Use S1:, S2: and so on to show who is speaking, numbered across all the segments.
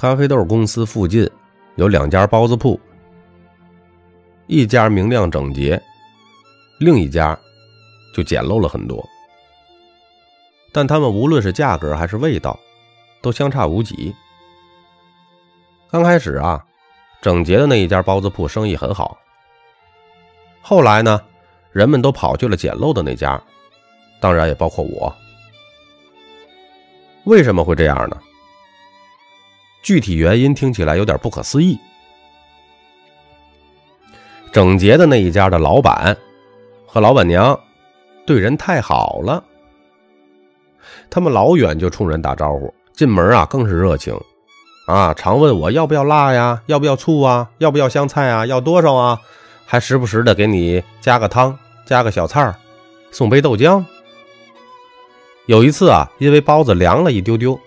S1: 咖啡豆公司附近有两家包子铺，一家明亮整洁，另一家就简陋了很多。但他们无论是价格还是味道，都相差无几。刚开始啊，整洁的那一家包子铺生意很好。后来呢，人们都跑去了简陋的那家，当然也包括我。为什么会这样呢？具体原因听起来有点不可思议。整洁的那一家的老板和老板娘对人太好了，他们老远就冲人打招呼，进门啊更是热情，啊常问我要不要辣呀，要不要醋啊，要不要香菜啊，要多少啊，还时不时的给你加个汤，加个小菜送杯豆浆。有一次啊，因为包子凉了一丢丢。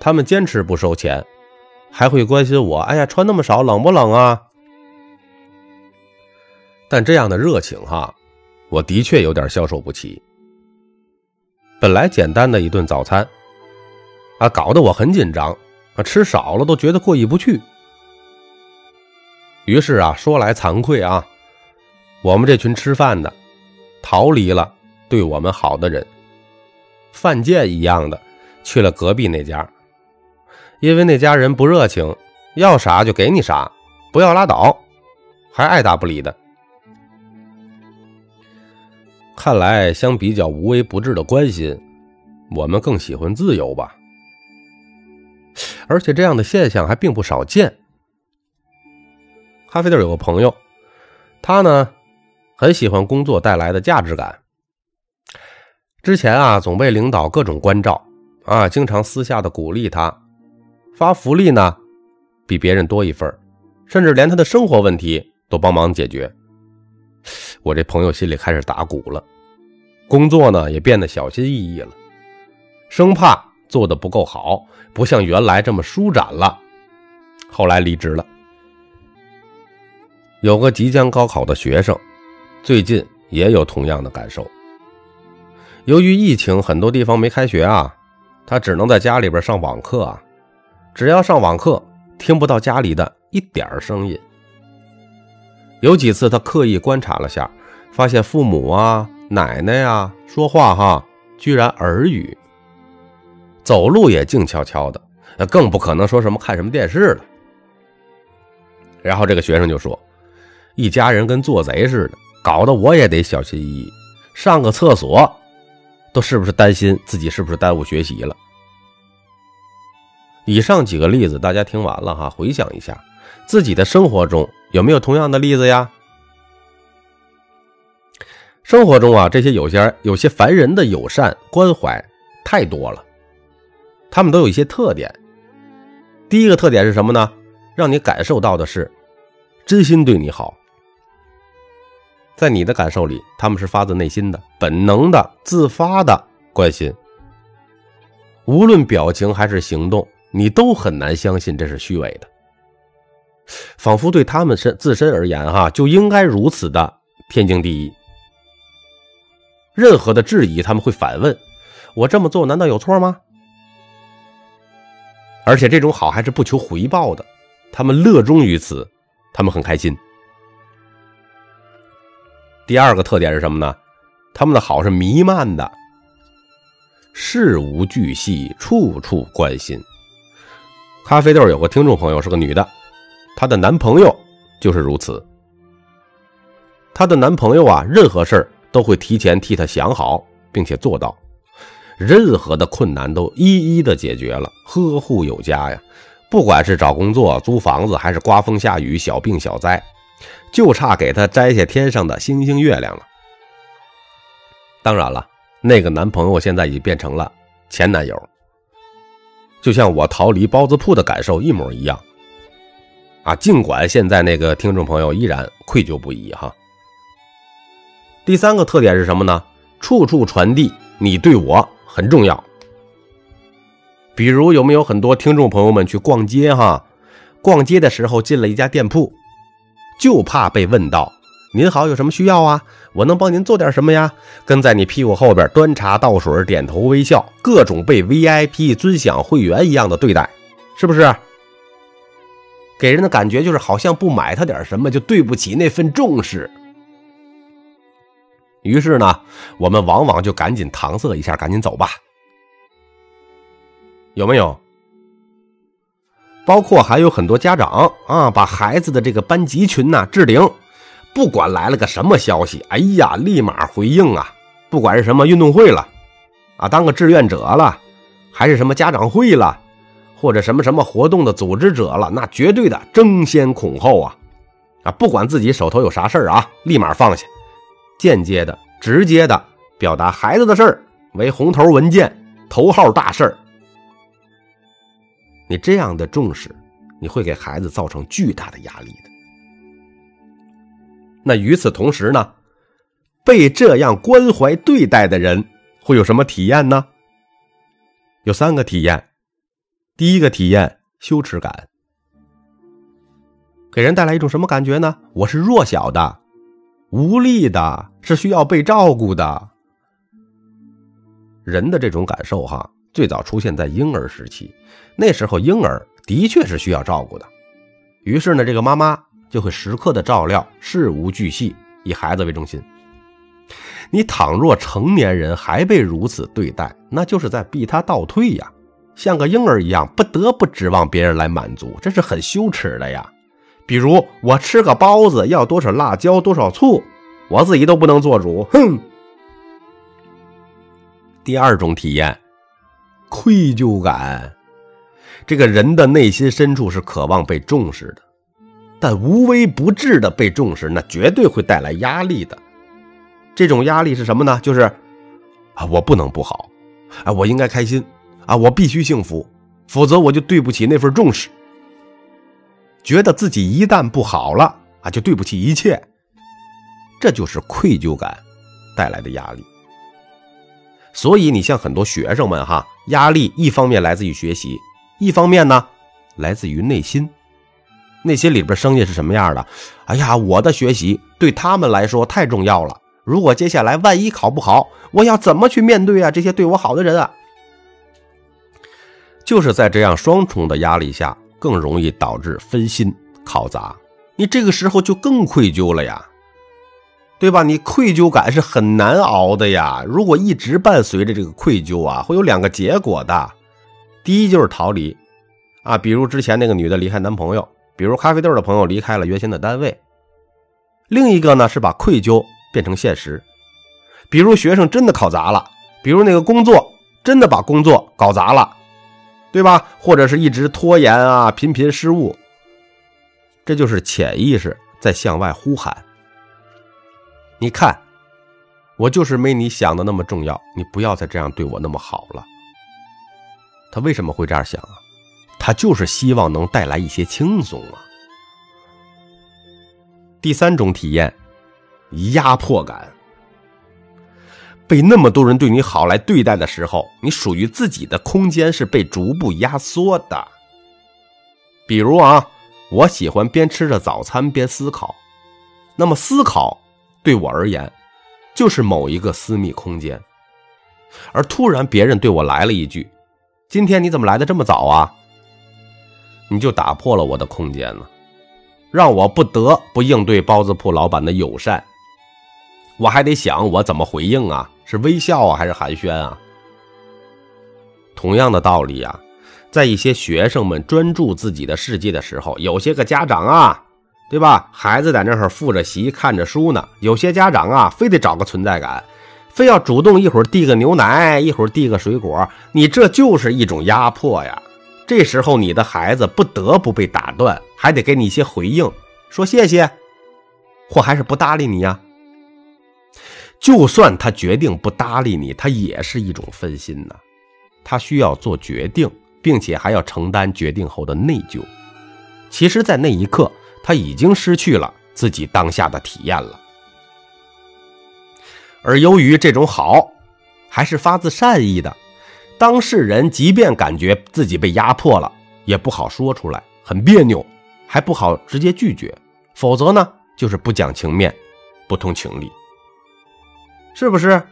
S1: 他们坚持不收钱，还会关心我。哎呀，穿那么少，冷不冷啊？但这样的热情哈，我的确有点消受不起。本来简单的一顿早餐，啊，搞得我很紧张，啊，吃少了都觉得过意不去。于是啊，说来惭愧啊，我们这群吃饭的，逃离了对我们好的人，犯贱一样的去了隔壁那家。因为那家人不热情，要啥就给你啥，不要拉倒，还爱答不理的。看来相比较无微不至的关心，我们更喜欢自由吧。而且这样的现象还并不少见。咖啡豆有个朋友，他呢很喜欢工作带来的价值感。之前啊总被领导各种关照啊，经常私下的鼓励他。发福利呢，比别人多一份甚至连他的生活问题都帮忙解决。我这朋友心里开始打鼓了，工作呢也变得小心翼翼了，生怕做的不够好，不像原来这么舒展了。后来离职了。有个即将高考的学生，最近也有同样的感受。由于疫情，很多地方没开学啊，他只能在家里边上网课啊。只要上网课，听不到家里的一点声音。有几次他刻意观察了下，发现父母啊、奶奶呀说话哈，居然耳语，走路也静悄悄的，那更不可能说什么看什么电视了。然后这个学生就说：“一家人跟做贼似的，搞得我也得小心翼翼，上个厕所都是不是担心自己是不是耽误学习了。”以上几个例子，大家听完了哈，回想一下，自己的生活中有没有同样的例子呀？生活中啊，这些有些有些烦人的友善关怀太多了，他们都有一些特点。第一个特点是什么呢？让你感受到的是真心对你好，在你的感受里，他们是发自内心的、本能的、自发的关心，无论表情还是行动。你都很难相信这是虚伪的，仿佛对他们身自身而言，哈就应该如此的天经地义。任何的质疑，他们会反问：“我这么做难道有错吗？”而且这种好还是不求回报的，他们乐衷于此，他们很开心。第二个特点是什么呢？他们的好是弥漫的，事无巨细，处处关心。咖啡豆有个听众朋友是个女的，她的男朋友就是如此。她的男朋友啊，任何事儿都会提前替她想好，并且做到，任何的困难都一一的解决了，呵护有加呀。不管是找工作、租房子，还是刮风下雨、小病小灾，就差给她摘下天上的星星月亮了。当然了，那个男朋友现在已经变成了前男友。就像我逃离包子铺的感受一模一样，啊！尽管现在那个听众朋友依然愧疚不已哈。第三个特点是什么呢？处处传递你对我很重要。比如有没有很多听众朋友们去逛街哈？逛街的时候进了一家店铺，就怕被问到。您好，有什么需要啊？我能帮您做点什么呀？跟在你屁股后边端茶倒水、点头微笑，各种被 VIP 尊享会员一样的对待，是不是？给人的感觉就是好像不买他点什么就对不起那份重视。于是呢，我们往往就赶紧搪塞一下，赶紧走吧。有没有？包括还有很多家长啊，把孩子的这个班级群呐置顶，不管来了个什么消息，哎呀，立马回应啊！不管是什么运动会了，啊，当个志愿者了，还是什么家长会了，或者什么什么活动的组织者了，那绝对的争先恐后啊！啊，不管自己手头有啥事儿啊，立马放下，间接的、直接的表达孩子的事儿为红头文件、头号大事儿。你这样的重视，你会给孩子造成巨大的压力的。那与此同时呢，被这样关怀对待的人会有什么体验呢？有三个体验。第一个体验，羞耻感，给人带来一种什么感觉呢？我是弱小的，无力的，是需要被照顾的。人的这种感受，哈。最早出现在婴儿时期，那时候婴儿的确是需要照顾的，于是呢，这个妈妈就会时刻的照料，事无巨细，以孩子为中心。你倘若成年人还被如此对待，那就是在逼他倒退呀，像个婴儿一样，不得不指望别人来满足，这是很羞耻的呀。比如我吃个包子要多少辣椒多少醋，我自己都不能做主，哼。第二种体验。愧疚感，这个人的内心深处是渴望被重视的，但无微不至的被重视，那绝对会带来压力的。这种压力是什么呢？就是啊，我不能不好，啊，我应该开心，啊，我必须幸福，否则我就对不起那份重视。觉得自己一旦不好了，啊，就对不起一切，这就是愧疚感带来的压力。所以，你像很多学生们哈，压力一方面来自于学习，一方面呢，来自于内心。那些里边声音是什么样的？哎呀，我的学习对他们来说太重要了。如果接下来万一考不好，我要怎么去面对啊？这些对我好的人啊，就是在这样双重的压力下，更容易导致分心、考砸。你这个时候就更愧疚了呀。对吧？你愧疚感是很难熬的呀。如果一直伴随着这个愧疚啊，会有两个结果的。第一就是逃离，啊，比如之前那个女的离开男朋友，比如咖啡豆的朋友离开了原先的单位。另一个呢是把愧疚变成现实，比如学生真的考砸了，比如那个工作真的把工作搞砸了，对吧？或者是一直拖延啊，频频失误，这就是潜意识在向外呼喊。你看，我就是没你想的那么重要，你不要再这样对我那么好了。他为什么会这样想啊？他就是希望能带来一些轻松啊。第三种体验，压迫感。被那么多人对你好来对待的时候，你属于自己的空间是被逐步压缩的。比如啊，我喜欢边吃着早餐边思考，那么思考。对我而言，就是某一个私密空间，而突然别人对我来了一句：“今天你怎么来的这么早啊？”你就打破了我的空间了，让我不得不应对包子铺老板的友善。我还得想我怎么回应啊？是微笑啊，还是寒暄啊？同样的道理啊，在一些学生们专注自己的世界的时候，有些个家长啊。对吧？孩子在那儿复着习，看着书呢。有些家长啊，非得找个存在感，非要主动一会儿递个牛奶，一会儿递个水果，你这就是一种压迫呀。这时候你的孩子不得不被打断，还得给你一些回应，说谢谢，或还是不搭理你呀。就算他决定不搭理你，他也是一种分心呢。他需要做决定，并且还要承担决定后的内疚。其实，在那一刻。他已经失去了自己当下的体验了，而由于这种好还是发自善意的，当事人即便感觉自己被压迫了，也不好说出来，很别扭，还不好直接拒绝，否则呢，就是不讲情面，不通情理，是不是？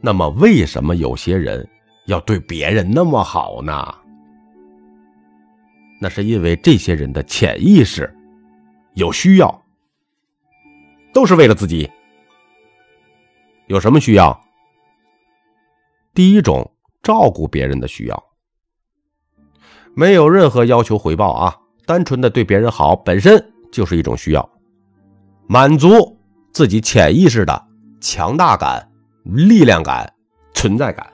S1: 那么，为什么有些人要对别人那么好呢？那是因为这些人的潜意识有需要，都是为了自己。有什么需要？第一种，照顾别人的需要，没有任何要求回报啊，单纯的对别人好本身就是一种需要，满足自己潜意识的强大感、力量感、存在感。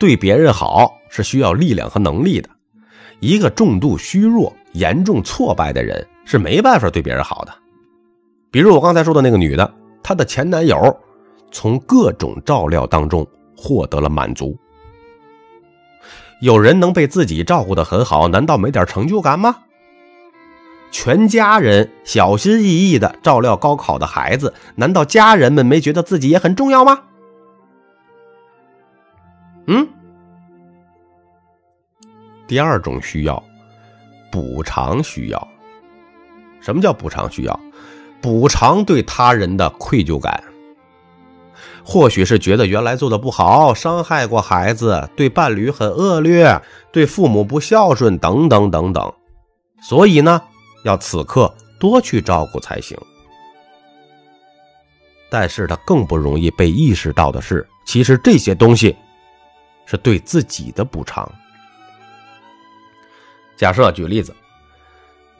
S1: 对别人好是需要力量和能力的，一个重度虚弱、严重挫败的人是没办法对别人好的。比如我刚才说的那个女的，她的前男友从各种照料当中获得了满足。有人能被自己照顾的很好，难道没点成就感吗？全家人小心翼翼的照料高考的孩子，难道家人们没觉得自己也很重要吗？嗯，第二种需要，补偿需要。什么叫补偿需要？补偿对他人的愧疚感。或许是觉得原来做的不好，伤害过孩子，对伴侣很恶劣，对父母不孝顺，等等等等，所以呢，要此刻多去照顾才行。但是他更不容易被意识到的是，其实这些东西。是对自己的补偿。假设举例子，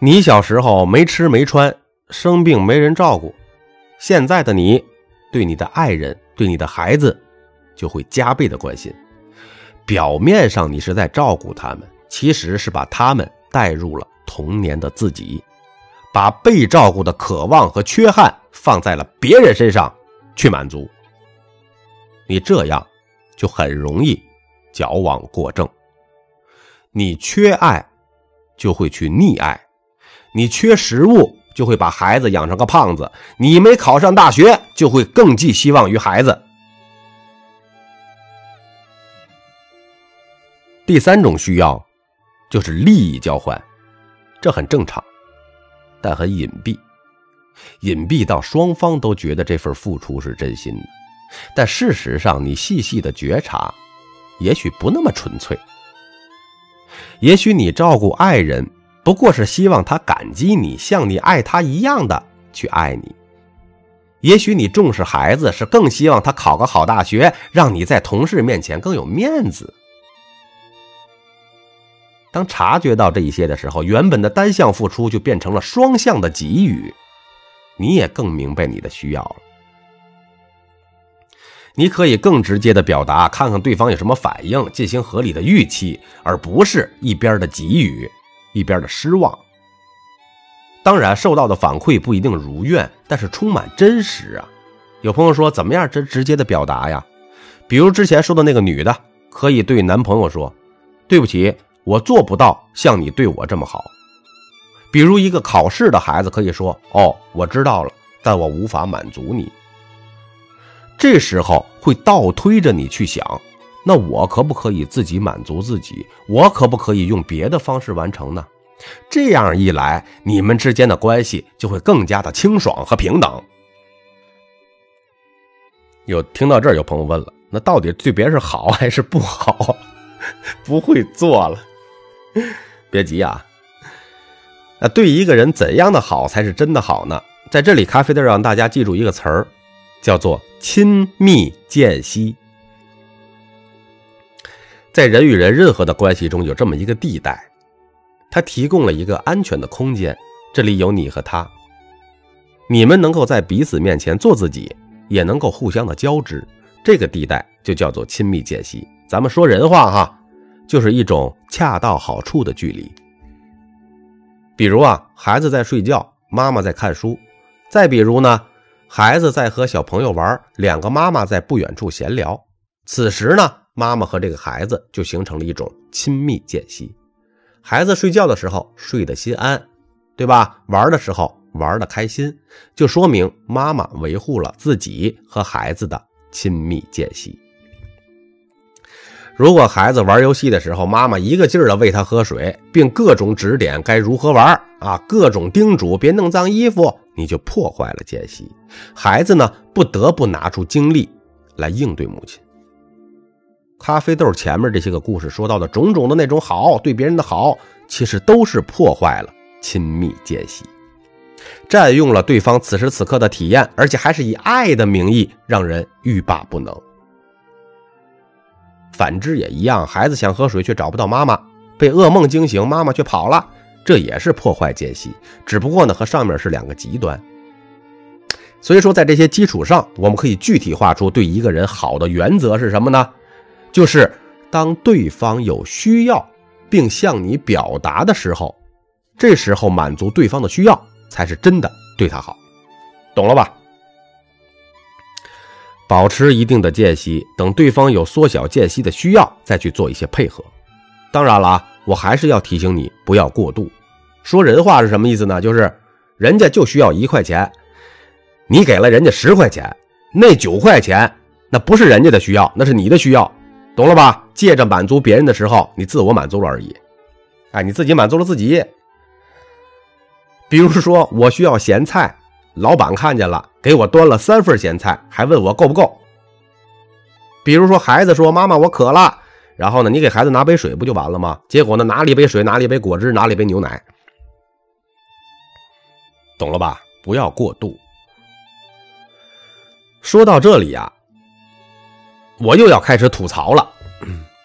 S1: 你小时候没吃没穿，生病没人照顾，现在的你对你的爱人、对你的孩子就会加倍的关心。表面上你是在照顾他们，其实是把他们带入了童年的自己，把被照顾的渴望和缺憾放在了别人身上去满足。你这样就很容易。矫枉过正，你缺爱，就会去溺爱；你缺食物，就会把孩子养成个胖子；你没考上大学，就会更寄希望于孩子。第三种需要，就是利益交换，这很正常，但很隐蔽，隐蔽到双方都觉得这份付出是真心的，但事实上，你细细的觉察。也许不那么纯粹，也许你照顾爱人不过是希望他感激你，像你爱他一样的去爱你；也许你重视孩子是更希望他考个好大学，让你在同事面前更有面子。当察觉到这一些的时候，原本的单向付出就变成了双向的给予，你也更明白你的需要了。你可以更直接的表达，看看对方有什么反应，进行合理的预期，而不是一边的给予，一边的失望。当然，受到的反馈不一定如愿，但是充满真实啊。有朋友说，怎么样直直接的表达呀？比如之前说的那个女的，可以对男朋友说：“对不起，我做不到像你对我这么好。”比如一个考试的孩子可以说：“哦，我知道了，但我无法满足你。”这时候会倒推着你去想，那我可不可以自己满足自己？我可不可以用别的方式完成呢？这样一来，你们之间的关系就会更加的清爽和平等。有听到这儿，有朋友问了，那到底对别人是好还是不好？不会做了，别急啊。那对一个人怎样的好才是真的好呢？在这里，咖啡豆让大家记住一个词儿。叫做亲密间隙，在人与人任何的关系中有这么一个地带，它提供了一个安全的空间。这里有你和他，你们能够在彼此面前做自己，也能够互相的交织。这个地带就叫做亲密间隙。咱们说人话哈，就是一种恰到好处的距离。比如啊，孩子在睡觉，妈妈在看书；再比如呢。孩子在和小朋友玩，两个妈妈在不远处闲聊。此时呢，妈妈和这个孩子就形成了一种亲密间隙。孩子睡觉的时候睡得心安，对吧？玩的时候玩得开心，就说明妈妈维护了自己和孩子的亲密间隙。如果孩子玩游戏的时候，妈妈一个劲儿的喂他喝水，并各种指点该如何玩啊，各种叮嘱别弄脏衣服。你就破坏了间隙，孩子呢不得不拿出精力来应对母亲。咖啡豆前面这些个故事说到的种种的那种好，对别人的好，其实都是破坏了亲密间隙，占用了对方此时此刻的体验，而且还是以爱的名义让人欲罢不能。反之也一样，孩子想喝水却找不到妈妈，被噩梦惊醒，妈妈却跑了，这也是破坏间隙，只不过呢和上面是两个极端。所以说，在这些基础上，我们可以具体化出对一个人好的原则是什么呢？就是当对方有需要并向你表达的时候，这时候满足对方的需要才是真的对他好，懂了吧？保持一定的间隙，等对方有缩小间隙的需要，再去做一些配合。当然了，我还是要提醒你不要过度。说人话是什么意思呢？就是人家就需要一块钱，你给了人家十块钱，那九块钱那不是人家的需要，那是你的需要。懂了吧？借着满足别人的时候，你自我满足了而已。哎，你自己满足了自己。比如说，我需要咸菜，老板看见了，给我端了三份咸菜，还问我够不够。比如说，孩子说：“妈妈，我渴了。”然后呢，你给孩子拿杯水不就完了吗？结果呢，拿了一杯水，拿了一杯果汁，拿了一杯牛奶。懂了吧？不要过度。说到这里呀。我又要开始吐槽了，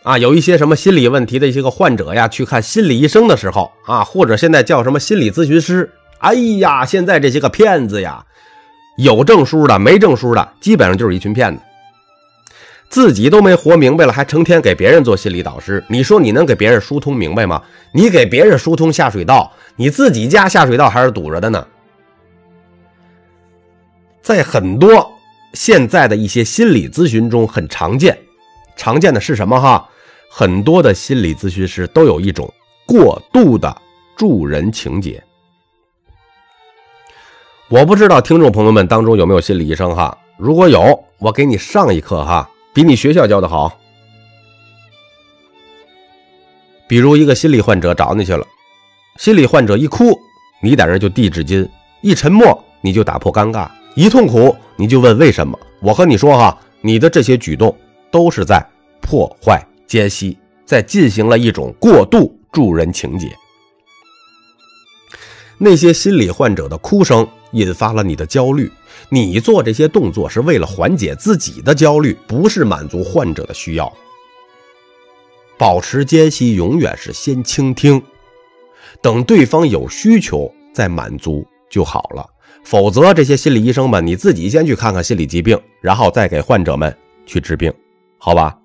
S1: 啊，有一些什么心理问题的一些个患者呀，去看心理医生的时候啊，或者现在叫什么心理咨询师，哎呀，现在这些个骗子呀，有证书的没证书的，基本上就是一群骗子，自己都没活明白了，还成天给别人做心理导师，你说你能给别人疏通明白吗？你给别人疏通下水道，你自己家下水道还是堵着的呢，在很多。现在的一些心理咨询中很常见，常见的是什么哈？很多的心理咨询师都有一种过度的助人情节。我不知道听众朋友们当中有没有心理医生哈？如果有，我给你上一课哈，比你学校教的好。比如一个心理患者找你去了，心理患者一哭，你在这就递纸巾；一沉默，你就打破尴尬。一痛苦你就问为什么？我和你说哈，你的这些举动都是在破坏间隙，在进行了一种过度助人情节。那些心理患者的哭声引发了你的焦虑，你做这些动作是为了缓解自己的焦虑，不是满足患者的需要。保持间隙永远是先倾听，等对方有需求再满足就好了。否则，这些心理医生们，你自己先去看看心理疾病，然后再给患者们去治病，好吧？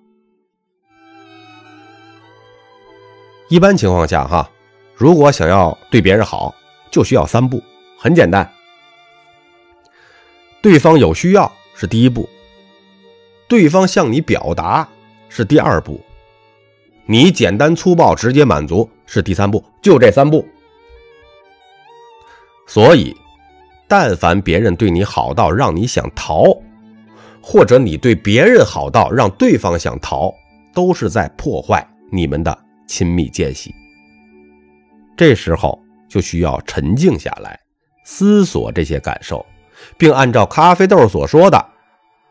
S1: 一般情况下，哈，如果想要对别人好，就需要三步，很简单。对方有需要是第一步，对方向你表达是第二步，你简单粗暴直接满足是第三步，就这三步。所以。但凡别人对你好到让你想逃，或者你对别人好到让对方想逃，都是在破坏你们的亲密间隙。这时候就需要沉静下来，思索这些感受，并按照咖啡豆所说的，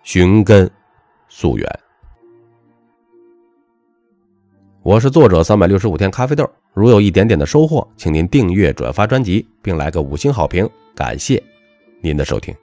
S1: 寻根溯源。我是作者三百六十五天咖啡豆，如有一点点的收获，请您订阅、转发专辑，并来个五星好评，感谢您的收听。